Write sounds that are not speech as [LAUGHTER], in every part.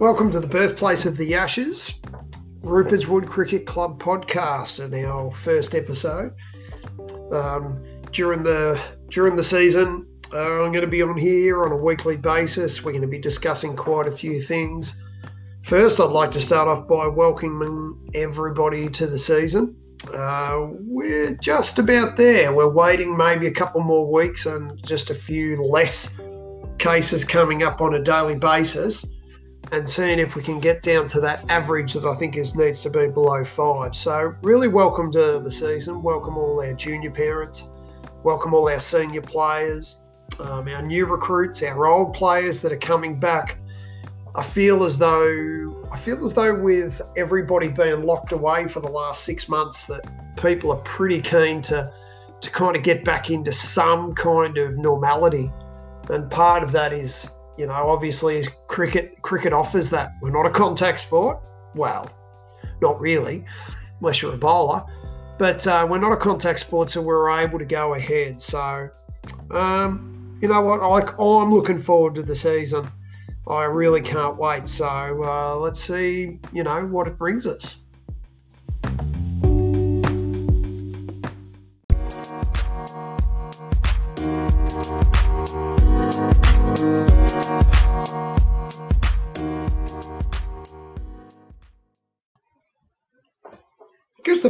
Welcome to the birthplace of the Ashes, Rupertswood Cricket Club podcast, and our first episode. Um, during the during the season, uh, I'm going to be on here on a weekly basis. We're going to be discussing quite a few things. First, I'd like to start off by welcoming everybody to the season. Uh, we're just about there. We're waiting maybe a couple more weeks and just a few less cases coming up on a daily basis and seeing if we can get down to that average that I think is needs to be below five. So really welcome to the season. Welcome all our junior parents. Welcome all our senior players, um, our new recruits, our old players that are coming back. I feel as though I feel as though with everybody being locked away for the last six months, that people are pretty keen to to kind of get back into some kind of normality. And part of that is, you know, obviously cricket cricket offers that. We're not a contact sport. Well, not really, unless you're a bowler. But uh, we're not a contact sport, so we're able to go ahead. So, um, you know what? I, I'm looking forward to the season. I really can't wait. So uh, let's see, you know, what it brings us.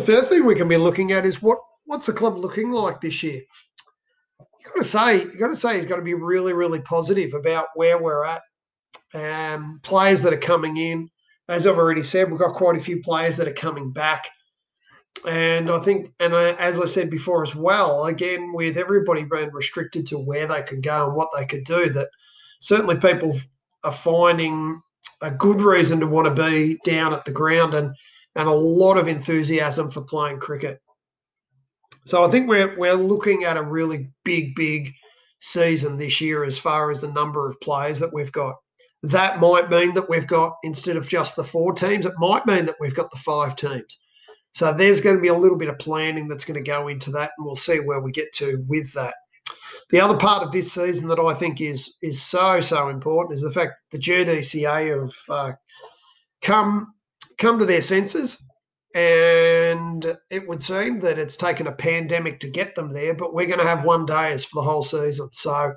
The first thing we can be looking at is what what's the club looking like this year. You got to say, you got to say, he's got to be really, really positive about where we're at um, players that are coming in. As I've already said, we've got quite a few players that are coming back. And I think, and I, as I said before as well, again, with everybody being restricted to where they could go and what they could do, that certainly people are finding a good reason to want to be down at the ground and, and a lot of enthusiasm for playing cricket. So I think we're, we're looking at a really big, big season this year as far as the number of players that we've got. That might mean that we've got, instead of just the four teams, it might mean that we've got the five teams. So there's going to be a little bit of planning that's going to go into that, and we'll see where we get to with that. The other part of this season that I think is is so so important is the fact the GDCA have uh, come come to their senses, and it would seem that it's taken a pandemic to get them there. But we're going to have one days for the whole season, so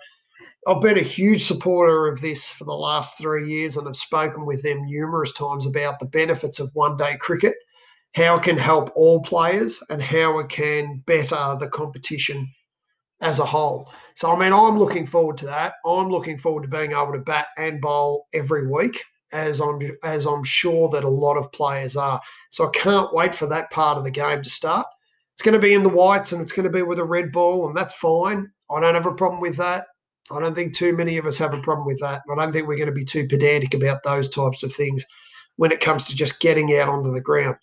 I've been a huge supporter of this for the last three years, and I've spoken with them numerous times about the benefits of one day cricket, how it can help all players, and how it can better the competition as a whole. So, I mean, I'm looking forward to that. I'm looking forward to being able to bat and bowl every week, as I'm as I'm sure that a lot of players are. So, I can't wait for that part of the game to start. It's going to be in the whites and it's going to be with a red ball, and that's fine. I don't have a problem with that. I don't think too many of us have a problem with that. I don't think we're going to be too pedantic about those types of things when it comes to just getting out onto the ground.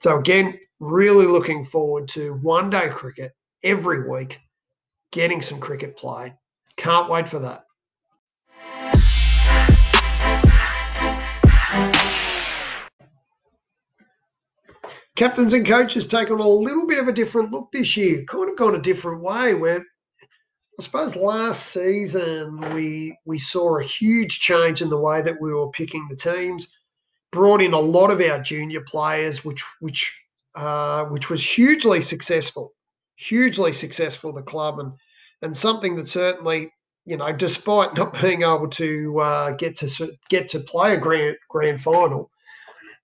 So, again, really looking forward to one day cricket every week, getting some cricket played. Can't wait for that. Captains and coaches take on a little bit of a different look this year, kind of gone a different way where I suppose last season we we saw a huge change in the way that we were picking the teams. Brought in a lot of our junior players, which which uh, which was hugely successful, hugely successful the club, and and something that certainly you know, despite not being able to uh, get to get to play a grand grand final,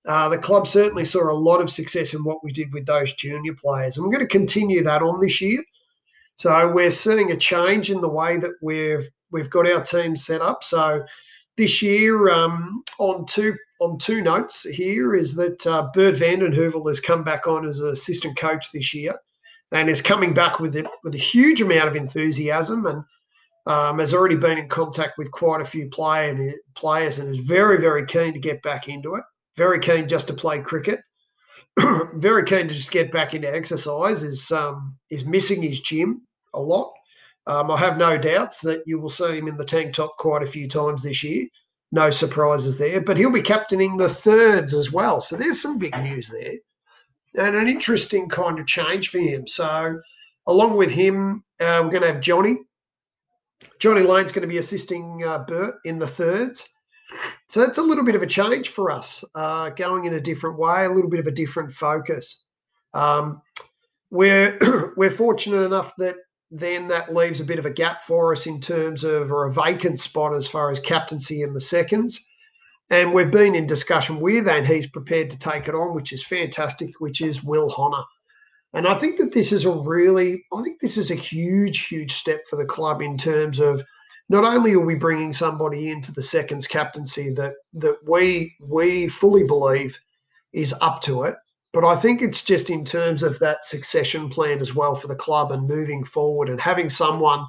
uh, the club certainly saw a lot of success in what we did with those junior players, and we're going to continue that on this year. So we're seeing a change in the way that we've we've got our team set up. So this year, um, on two on two notes here, is that uh, Bert Vanden Heuvel has come back on as an assistant coach this year, and is coming back with it with a huge amount of enthusiasm and. Um, has already been in contact with quite a few player, players and is very, very keen to get back into it. Very keen just to play cricket. [CLEARS THROAT] very keen to just get back into exercise. Is um, is missing his gym a lot. Um, I have no doubts that you will see him in the tank top quite a few times this year. No surprises there, but he'll be captaining the thirds as well. So there's some big news there, and an interesting kind of change for him. So along with him, uh, we're going to have Johnny. Johnny Lane's going to be assisting uh, Bert in the thirds. So it's a little bit of a change for us, uh, going in a different way, a little bit of a different focus. Um, we're [CLEARS THROAT] we're fortunate enough that then that leaves a bit of a gap for us in terms of or a vacant spot as far as captaincy in the seconds. And we've been in discussion with, and he's prepared to take it on, which is fantastic, which is Will Honner. And I think that this is a really, I think this is a huge, huge step for the club in terms of not only are we bringing somebody into the seconds captaincy that that we we fully believe is up to it, but I think it's just in terms of that succession plan as well for the club and moving forward and having someone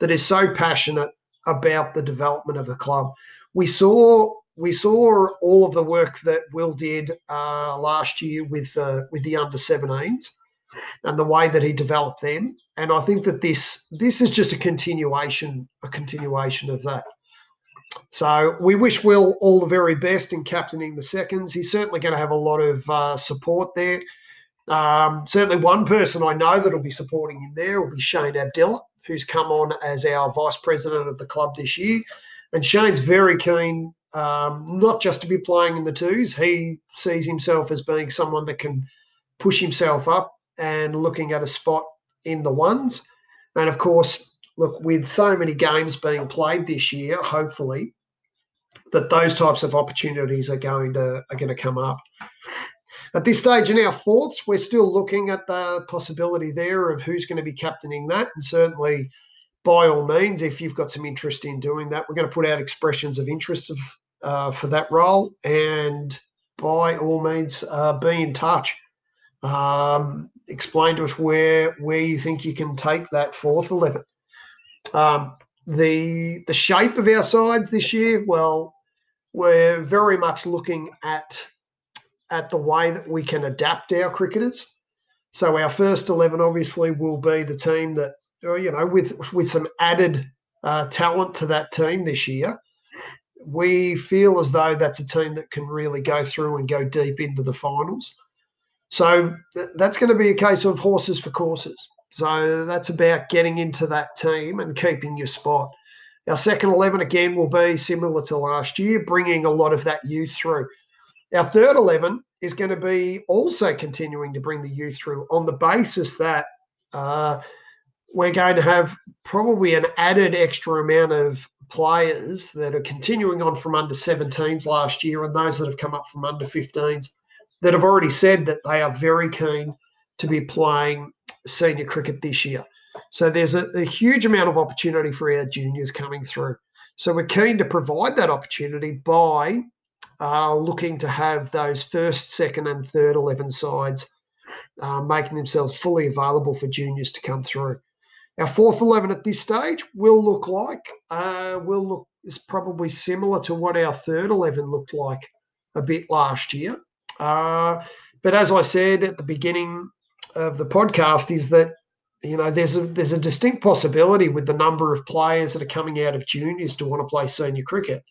that is so passionate about the development of the club. We saw we saw all of the work that Will did uh, last year with uh, with the under 17s and the way that he developed them. And I think that this this is just a continuation a continuation of that. So we wish Will all the very best in captaining the seconds. He's certainly going to have a lot of uh, support there. Um, certainly, one person I know that will be supporting him there will be Shane Abdella, who's come on as our vice president of the club this year. And Shane's very keen, um, not just to be playing in the twos. He sees himself as being someone that can push himself up and looking at a spot in the ones. And of course, look, with so many games being played this year, hopefully, that those types of opportunities are going to are going to come up. At this stage in our fourths, we're still looking at the possibility there of who's going to be captaining that, and certainly, by all means, if you've got some interest in doing that, we're going to put out expressions of interest of, uh, for that role, and by all means, uh, be in touch. Um, explain to us where where you think you can take that fourth eleven. Um, the the shape of our sides this year, well, we're very much looking at at the way that we can adapt our cricketers. So our first eleven obviously will be the team that uh, you know with with some added uh, talent to that team this year. We feel as though that's a team that can really go through and go deep into the finals. So th- that's going to be a case of horses for courses. So that's about getting into that team and keeping your spot. Our second 11 again will be similar to last year, bringing a lot of that youth through. Our third 11 is going to be also continuing to bring the youth through on the basis that uh, we're going to have probably an added extra amount of players that are continuing on from under 17s last year and those that have come up from under 15s that have already said that they are very keen to be playing senior cricket this year. So there's a, a, huge amount of opportunity for our juniors coming through. So we're keen to provide that opportunity by uh, looking to have those first, second, and third 11 sides uh, making themselves fully available for juniors to come through. Our fourth 11 at this stage will look like, uh, will look is probably similar to what our third 11 looked like a bit last year. Uh, but as I said at the beginning of the podcast, is that you know there's a there's a distinct possibility with the number of players that are coming out of juniors to want to play senior cricket,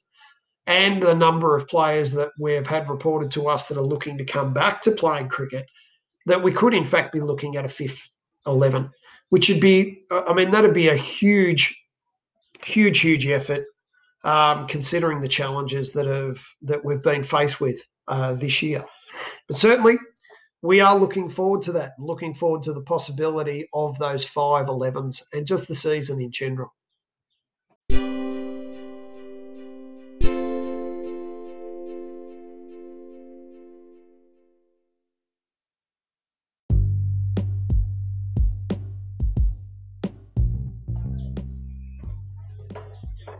and the number of players that we've had reported to us that are looking to come back to playing cricket, that we could in fact be looking at a fifth eleven, which would be I mean that'd be a huge, huge, huge effort, um, considering the challenges that have that we've been faced with uh, this year. But certainly, we are looking forward to that, looking forward to the possibility of those five 11s and just the season in general.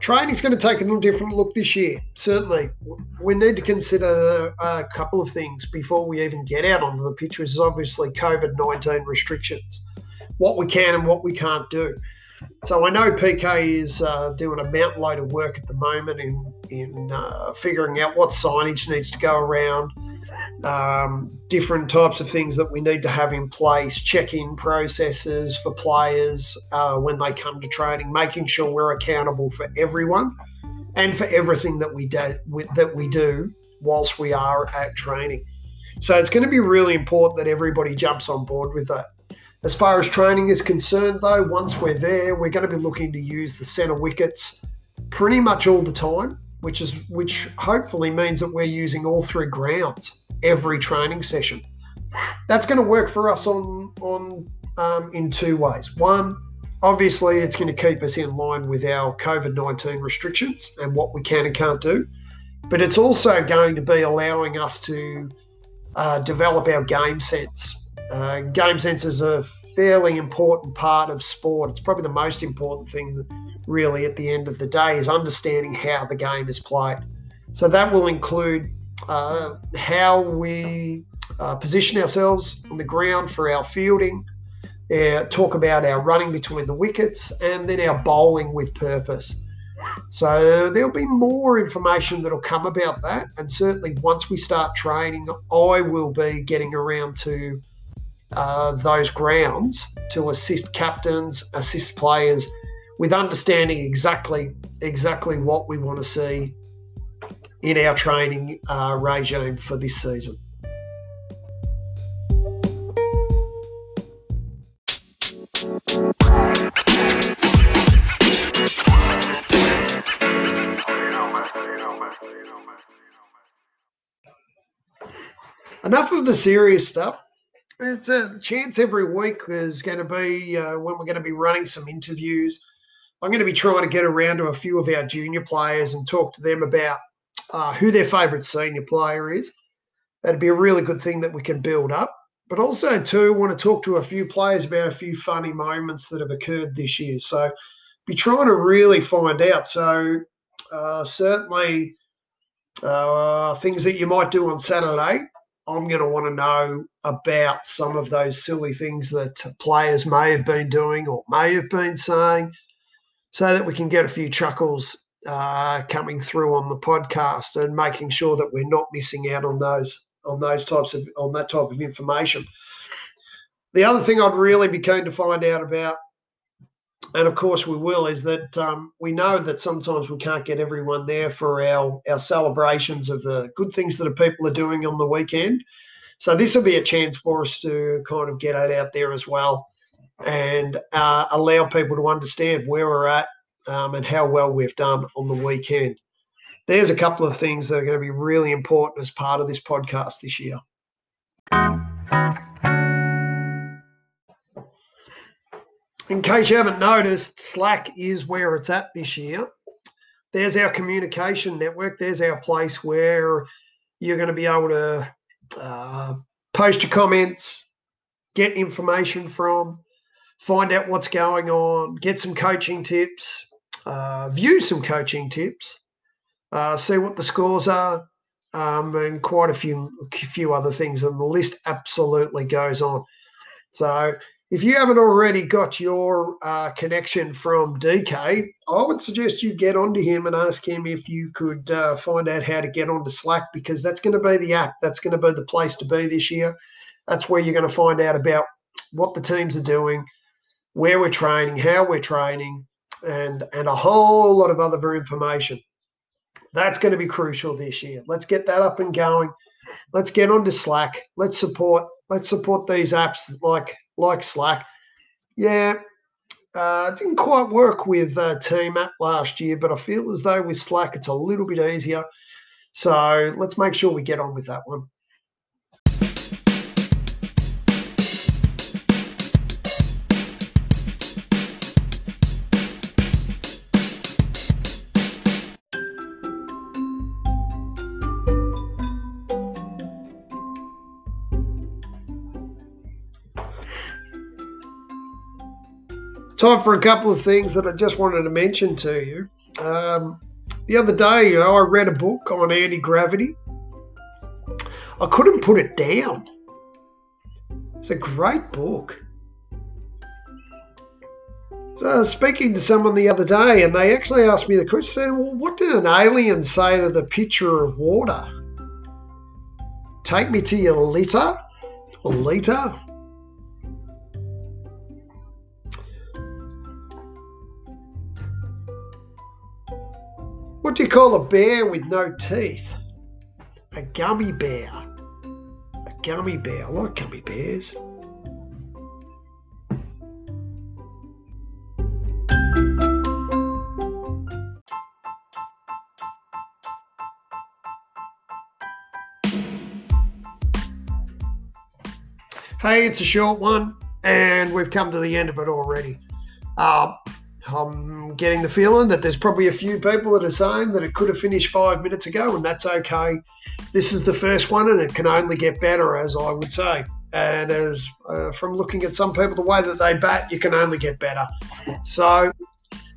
Training's going to take a little different look this year. Certainly, we need to consider a couple of things before we even get out onto the pitch, which is obviously COVID 19 restrictions, what we can and what we can't do. So I know PK is uh, doing a mountain load of work at the moment in in uh, figuring out what signage needs to go around, um, different types of things that we need to have in place, check-in processes for players uh, when they come to training, making sure we're accountable for everyone and for everything that we that we do whilst we are at training. So it's going to be really important that everybody jumps on board with that. As far as training is concerned, though, once we're there, we're going to be looking to use the centre wickets pretty much all the time. Which is which hopefully means that we're using all three grounds every training session. That's going to work for us on on um, in two ways. One, obviously, it's going to keep us in line with our COVID nineteen restrictions and what we can and can't do, but it's also going to be allowing us to uh, develop our game sense. Uh, game sense is a fairly important part of sport. It's probably the most important thing, really, at the end of the day, is understanding how the game is played. So that will include uh, how we uh, position ourselves on the ground for our fielding, uh, talk about our running between the wickets, and then our bowling with purpose. So there'll be more information that'll come about that. And certainly once we start training, I will be getting around to uh, those grounds to assist captains, assist players with understanding exactly exactly what we want to see in our training uh, regime for this season. Enough of the serious stuff. It's a chance every week is going to be uh, when we're going to be running some interviews. I'm going to be trying to get around to a few of our junior players and talk to them about uh, who their favourite senior player is. That'd be a really good thing that we can build up. But also, too, want to talk to a few players about a few funny moments that have occurred this year. So, be trying to really find out. So, uh, certainly, uh, things that you might do on Saturday I'm going to want to know about some of those silly things that players may have been doing or may have been saying so that we can get a few chuckles uh, coming through on the podcast and making sure that we're not missing out on those on those types of on that type of information. The other thing I'd really be keen to find out about and of course we will, is that um, we know that sometimes we can't get everyone there for our, our celebrations of the good things that people are doing on the weekend. So this will be a chance for us to kind of get it out there as well and uh, allow people to understand where we're at um, and how well we've done on the weekend. There's a couple of things that are going to be really important as part of this podcast this year. In case you haven't noticed, Slack is where it's at this year. There's our communication network. There's our place where you're going to be able to uh, post your comments, get information from, find out what's going on, get some coaching tips, uh, view some coaching tips, uh, see what the scores are, um, and quite a few a few other things. And the list absolutely goes on. So if you haven't already got your uh, connection from DK, I would suggest you get onto him and ask him if you could uh, find out how to get onto Slack because that's going to be the app. That's going to be the place to be this year. That's where you're going to find out about what the teams are doing, where we're training, how we're training, and and a whole lot of other information. That's going to be crucial this year. Let's get that up and going. Let's get onto Slack. Let's support. Let's support these apps like like Slack. Yeah, uh, didn't quite work with uh, Team App last year, but I feel as though with Slack it's a little bit easier. So let's make sure we get on with that one. Time for a couple of things that I just wanted to mention to you. Um, the other day, you know, I read a book on anti gravity. I couldn't put it down. It's a great book. So I was speaking to someone the other day, and they actually asked me the question: "Well, what did an alien say to the pitcher of water? Take me to your litter or liter?" call a bear with no teeth? A gummy bear. A gummy bear. I like gummy bears. Hey, it's a short one, and we've come to the end of it already. Uh, I'm getting the feeling that there's probably a few people that are saying that it could have finished five minutes ago, and that's okay. This is the first one, and it can only get better, as I would say. And as uh, from looking at some people, the way that they bat, you can only get better. So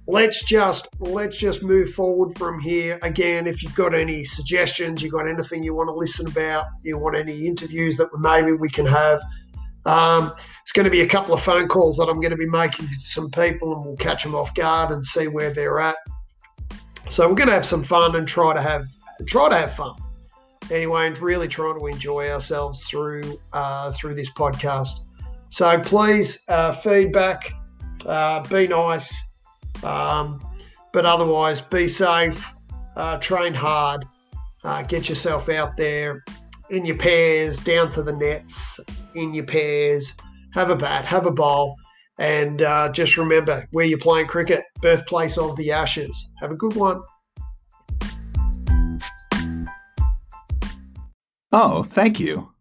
let's just let's just move forward from here. Again, if you've got any suggestions, you've got anything you want to listen about, you want any interviews that maybe we can have. Um, it's going to be a couple of phone calls that I'm going to be making to some people, and we'll catch them off guard and see where they're at. So we're going to have some fun and try to have try to have fun. Anyway, and really trying to enjoy ourselves through uh, through this podcast. So please uh, feedback, uh, be nice, um, but otherwise be safe, uh, train hard, uh, get yourself out there in your pairs, down to the nets, in your pairs have a bat, have a bowl, and uh, just remember where you're playing cricket, birthplace of the Ashes. Have a good one. Oh, thank you.